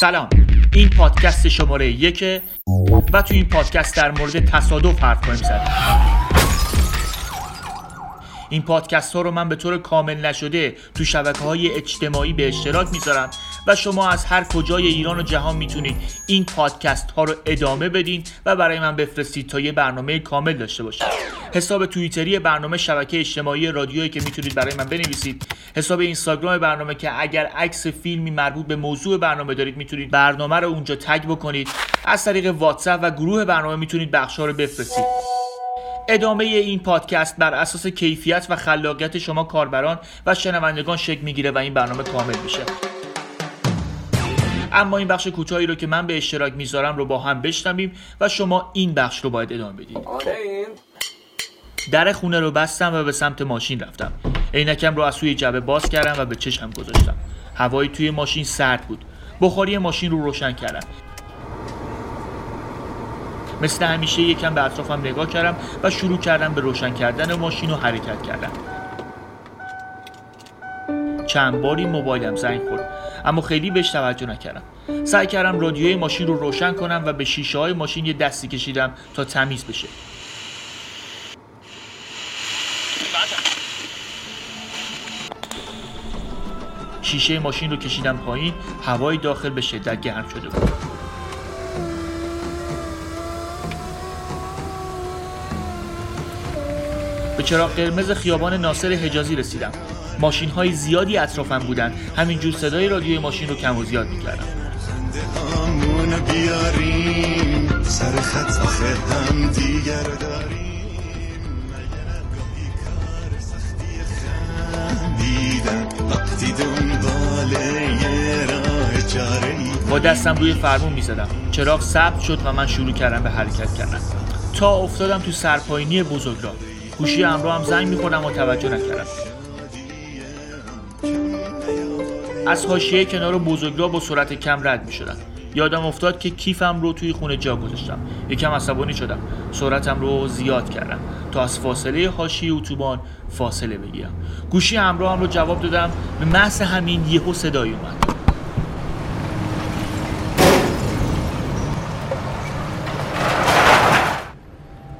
سلام. این پادکست شماره یکه و تو این پادکست در مورد تصادف حرف کنیم زد. این پادکست ها رو من به طور کامل نشده تو شبکه های اجتماعی به اشتراک می‌ذارم. و شما از هر کجای ایران و جهان می‌تونید این پادکست ها رو ادامه بدین و برای من بفرستید تا یه برنامه کامل داشته باشید. حساب توییتری برنامه شبکه اجتماعی رادیویی که می‌تونید برای من بنویسید. حساب اینستاگرام برنامه که اگر عکس فیلمی مربوط به موضوع برنامه دارید می‌تونید برنامه رو اونجا تگ بکنید. از طریق واتساپ و گروه برنامه می‌تونید بخشا رو بفرستید. ادامه این پادکست بر اساس کیفیت و خلاقیت شما کاربران و شنوندگان شکل می‌گیره و این برنامه کامل میشه. اما این بخش کوتاهی رو که من به اشتراک می‌ذارم رو با هم بشنویم و شما این بخش رو باید ادامه بدید. در خونه رو بستم و به سمت ماشین رفتم. عینکم رو از سوی جبه باز کردم و به چشم گذاشتم. هوایی توی ماشین سرد بود. بخاری ماشین رو روشن کردم. مثل همیشه یکم به اطرافم نگاه کردم و شروع کردم به روشن کردن ماشین و حرکت کردم چند باری موبایلم زنگ خورد. اما خیلی بهش توجه نکردم. سعی کردم رادیوی ماشین رو روشن کنم و به شیشه های ماشین یه دستی کشیدم تا تمیز بشه. شیشه ماشین رو کشیدم پایین هوای داخل به شدت گرم شده بود. به چراغ قرمز خیابان ناصر حجازی رسیدم. ماشین های زیادی اطرافم بودن. همینجور صدای رادیوی ماشین رو کم و زیاد می‌کردم. با دستم روی فرمون می‌زدم. چراغ ثبت شد و من شروع کردم به حرکت کردن. تا افتادم تو سرپاینی بزرگراه. گوشی همراه هم زنگ میخوردم و توجه نکردم. از حاشیه کنار بزرگراه با سرعت کم رد می‌شدم. یادم افتاد که کیفم رو توی خونه جا گذاشتم. یکم عصبانی شدم. سرعتم رو زیاد کردم. تا از فاصله حاشیه اتوبان فاصله بگیرم. گوشی همراهم رو جواب دادم. به محض همین یهو صدایی اومد.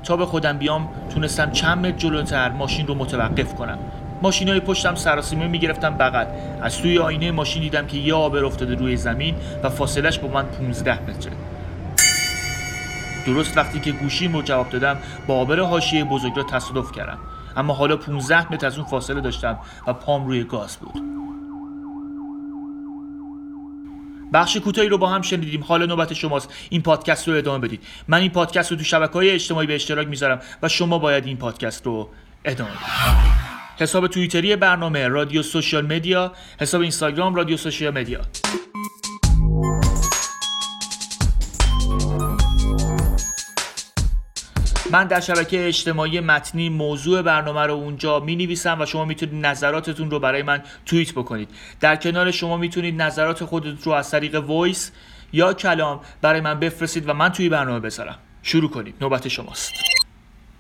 تا به خودم بیام تونستم چند متر جلوتر ماشین رو متوقف کنم. ماشین های پشتم سراسیمه می‌گرفتم بغل. از توی آینه ماشین دیدم که یه آبر افتاده روی زمین و فاصلش با من 15 متره. درست وقتی که گوشیم رو جواب دادم با آبر حاشیه بزرگ را تصادف کردم. اما حالا 15 متر از اون فاصله داشتم و پام روی گاز بود. بخش کوتاهی رو با هم شنیدیم. حالا نوبت شماست. این پادکست رو ادامه بدید. من این پادکست رو تو شبکه های اجتماعی به اشتراک می‌ذارم و شما باید این پادکست رو ادامه بدید. حساب توییتری برنامه رادیو social media حساب اینستاگرام رادیو social media. من در شبکه اجتماعی متنی موضوع برنامه رو اونجا می نویسم و شما می‌تونید نظراتتون رو برای من توییت بکنید. در کنار شما می‌تونید نظرات خودتون رو از طریق وایس یا کلام برای من بفرستید و من توی برنامه بذارم. شروع کنید. نوبت شماست.